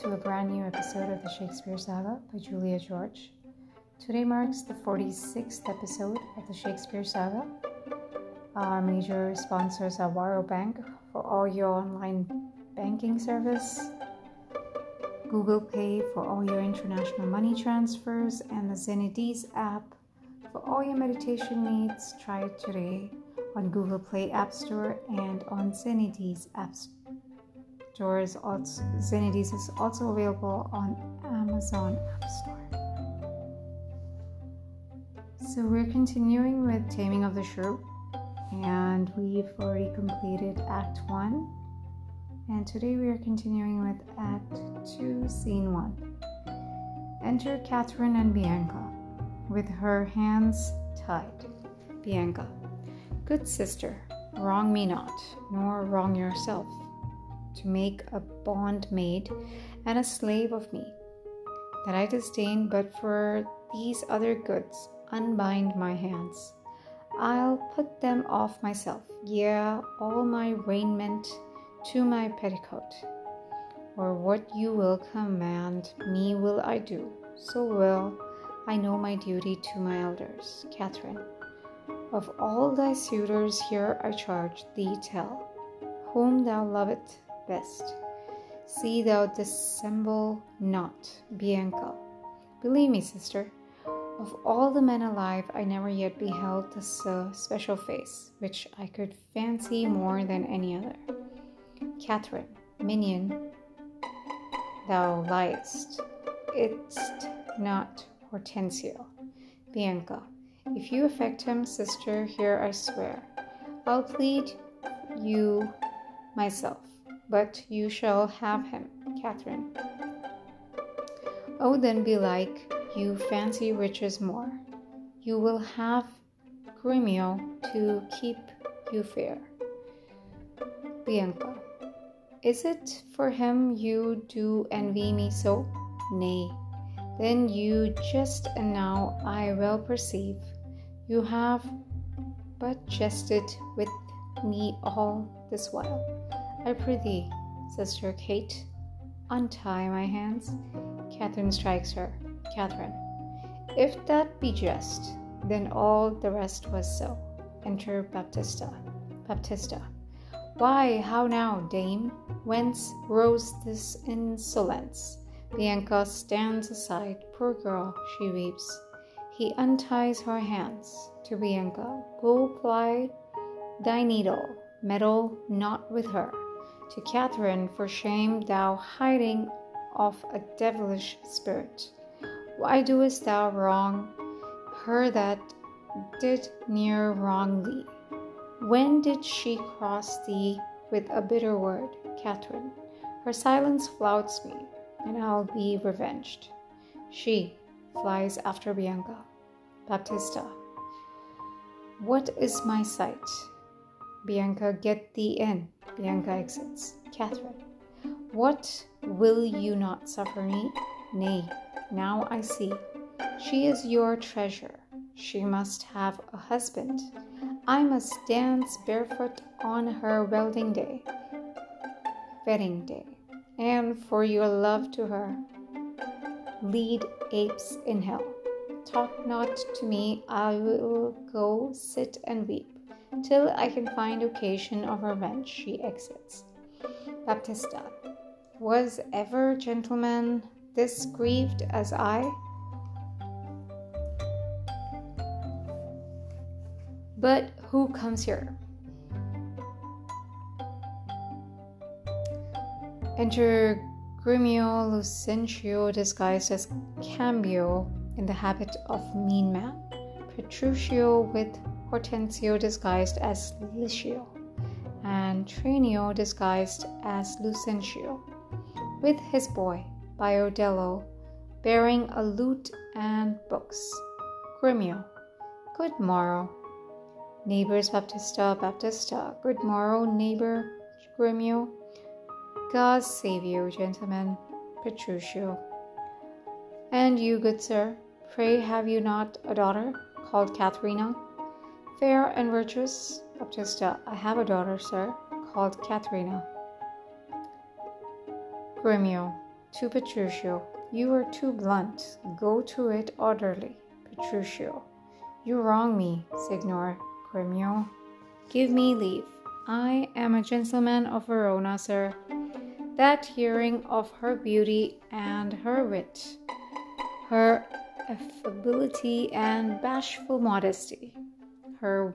to a brand new episode of the Shakespeare Saga by Julia George. Today marks the 46th episode of the Shakespeare Saga. Our major sponsors are Waro Bank for all your online banking service, Google Pay for all your international money transfers, and the Zenidis app for all your meditation needs. Try it today on Google Play App Store and on Zenidis App Store stores. Also, is also available on Amazon App Store. So we're continuing with Taming of the Shrew, and we've already completed Act One. And today we are continuing with Act Two, Scene One. Enter Catherine and Bianca, with her hands tied. Bianca, good sister, wrong me not, nor wrong yourself to make a bondmaid and a slave of me, that I disdain but for these other goods, unbind my hands. I'll put them off myself, yea, all my raiment to my petticoat. Or what you will command me will I do, so will I know my duty to my elders. Catherine, of all thy suitors here I charge thee tell, whom thou lovest best. See thou dissemble not, Bianca. Believe me, sister, of all the men alive, I never yet beheld this uh, special face, which I could fancy more than any other. Catherine, minion, thou liest. It's not Hortensio. Bianca, if you affect him, sister, here I swear, I'll plead you myself but you shall have him, Catherine. Oh, then belike you fancy riches more. You will have Grumio to keep you fair. Bianca. Is it for him you do envy me so? Nay, then you just and now I well perceive you have but jested with me all this while. I prithee, Sister Kate, untie my hands. Catherine strikes her. Catherine, if that be just, then all the rest was so. Enter Baptista. Baptista, why, how now, dame? Whence rose this insolence? Bianca stands aside. Poor girl, she weeps. He unties her hands. To Bianca, go ply thy needle, meddle not with her to Catherine, For shame, thou hiding of a devilish spirit. Why doest thou wrong her that did near wrong thee? When did she cross thee with a bitter word, Catherine? Her silence flouts me, and I'll be revenged. She flies after Bianca. Baptista. What is my sight? Bianca, get thee in. Bianca exits. Catherine, what will you not suffer me? Nay, now I see. She is your treasure. She must have a husband. I must dance barefoot on her wedding day, wedding day, and for your love to her, lead apes in hell. Talk not to me, I will go sit and weep till I can find occasion of revenge. She exits. Baptista, was ever gentleman this grieved as I? But who comes here? Enter Grumio Lucentio disguised as Cambio in the habit of mean man, Petruchio with Hortensio disguised as Licio, and Tranio disguised as Lucentio, with his boy, Biondello, bearing a lute and books. Grumio, good morrow. Neighbors Baptista, Baptista, good morrow, neighbor Grumio. God save you, gentlemen, Petruchio. And you, good sir, pray have you not a daughter called Katharina? Fair and virtuous, Baptista, I have a daughter, sir, called Katharina. Grumio, to Petruchio. You are too blunt. Go to it orderly. Petruchio. You wrong me, Signor Gremio. Give me leave. I am a gentleman of Verona, sir. That hearing of her beauty and her wit, her affability and bashful modesty, her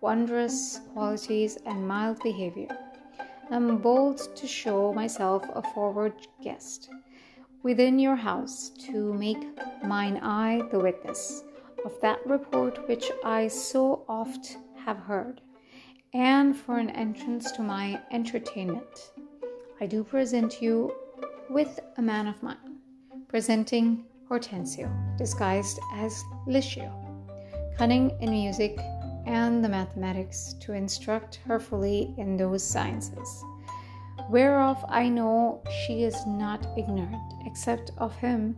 wondrous qualities and mild behavior, I am bold to show myself a forward guest within your house to make mine eye the witness of that report which I so oft have heard, and for an entrance to my entertainment. I do present you with a man of mine, presenting Hortensio, disguised as Licio, cunning in music and the mathematics to instruct her fully in those sciences, whereof I know she is not ignorant, except of him,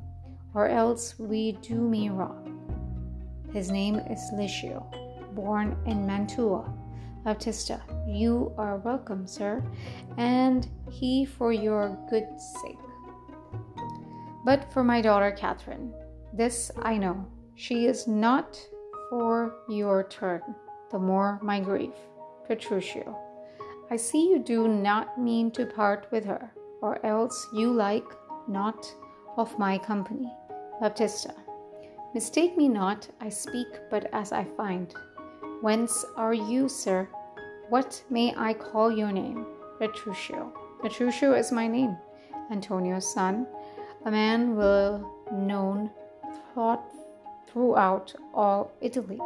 or else we do me wrong. His name is Licio, born in Mantua. Baptista, you are welcome, sir, and he for your good sake. But for my daughter Catherine, this I know, she is not for your turn, the more my grief. Petruchio, I see you do not mean to part with her, or else you like not of my company. Baptista, mistake me not, I speak but as I find. Whence are you, sir? What may I call your name? Petruchio. Petruchio is my name, Antonio's son, a man well known thought throughout all Italy.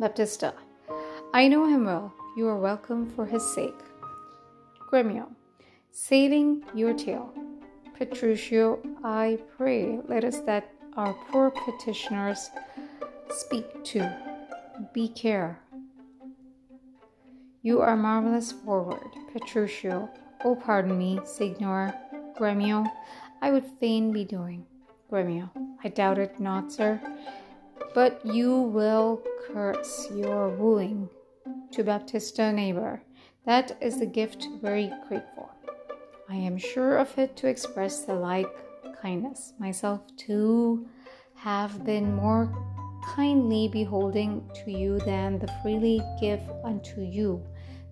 Baptista, I know him well. You are welcome for his sake. Gremio, saving your tale. Petruchio, I pray, let us that our poor petitioners speak to. Be care. You are marvelous forward, Petruchio. Oh, pardon me, Signor Gremio. I would fain be doing. Gremio, I doubt it not, sir. But you will curse your wooing to Baptista neighbor. That is the gift very grateful. I am sure of it to express the like kindness. Myself too have been more kindly beholding to you than the freely give unto you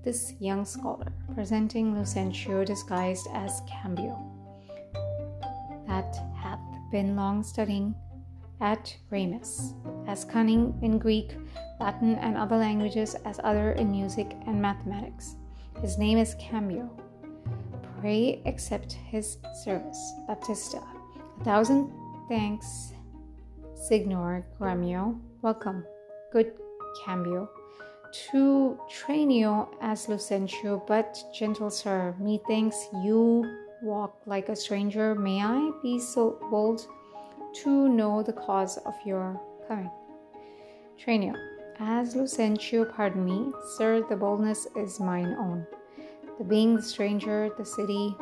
this young scholar, presenting Lucentio disguised as Cambio, that been long studying at Rheims, as cunning in Greek, Latin, and other languages as other in music and mathematics. His name is Cambio. Pray accept his service, Baptista. A thousand thanks, Signor Gremio. Welcome, good Cambio. To Tranio as Lucentio, but gentle sir, methinks you walk like a stranger. May I be so bold? to know the cause of your coming. Tranio, as Lucentio, pardon me, sir, the boldness is mine own. The being the stranger, the city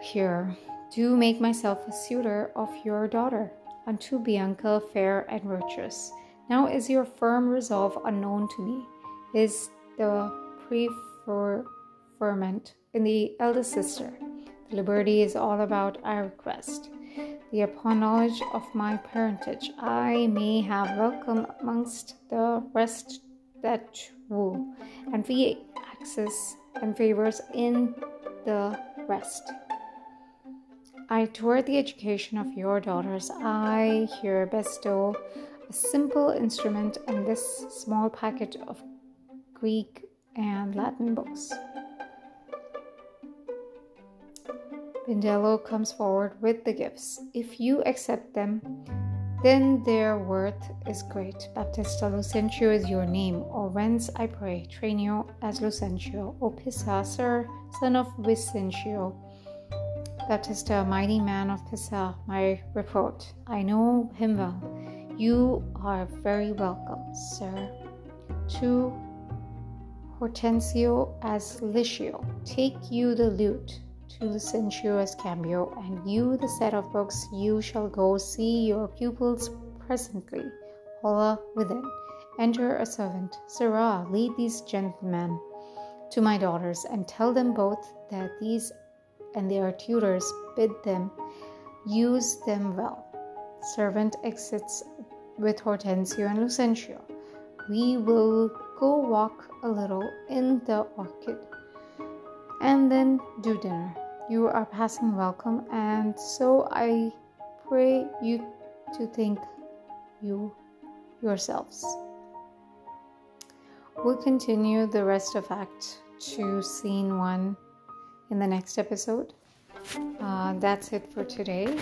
here, do make myself a suitor of your daughter, unto Bianca fair and virtuous. Now is your firm resolve unknown to me, is the in the eldest sister The Liberty is all about I request. The upon knowledge of my parentage, I may have welcome amongst the rest that woo, and be access and favors in the rest. I toward the education of your daughters, I here bestow a simple instrument and this small packet of Greek and Latin books. Biondello comes forward with the gifts. If you accept them, then their worth is great. Baptista Lucentio is your name, or whence I pray, Tranio as Lucentio, O Pisa, sir, son of Vincentio. Baptista, a mighty man of Pisa, my report. I know him well. You are very welcome, sir. To Hortensio as Licio, take you the lute to the sensuous Cambio, and you the set of books, you shall go see your pupils presently. Holla within. Enter a servant. Sirrah, lead these gentlemen. to my daughters and tell them both that these and their tutors bid them use them well. Servant exits with Hortensio and Lucentio. We will go walk a little in the orchard and then do dinner. You are passing welcome, and so I pray you to think you yourselves. We'll continue the rest of Act 2, Scene 1 in the next episode. Uh, that's it for today.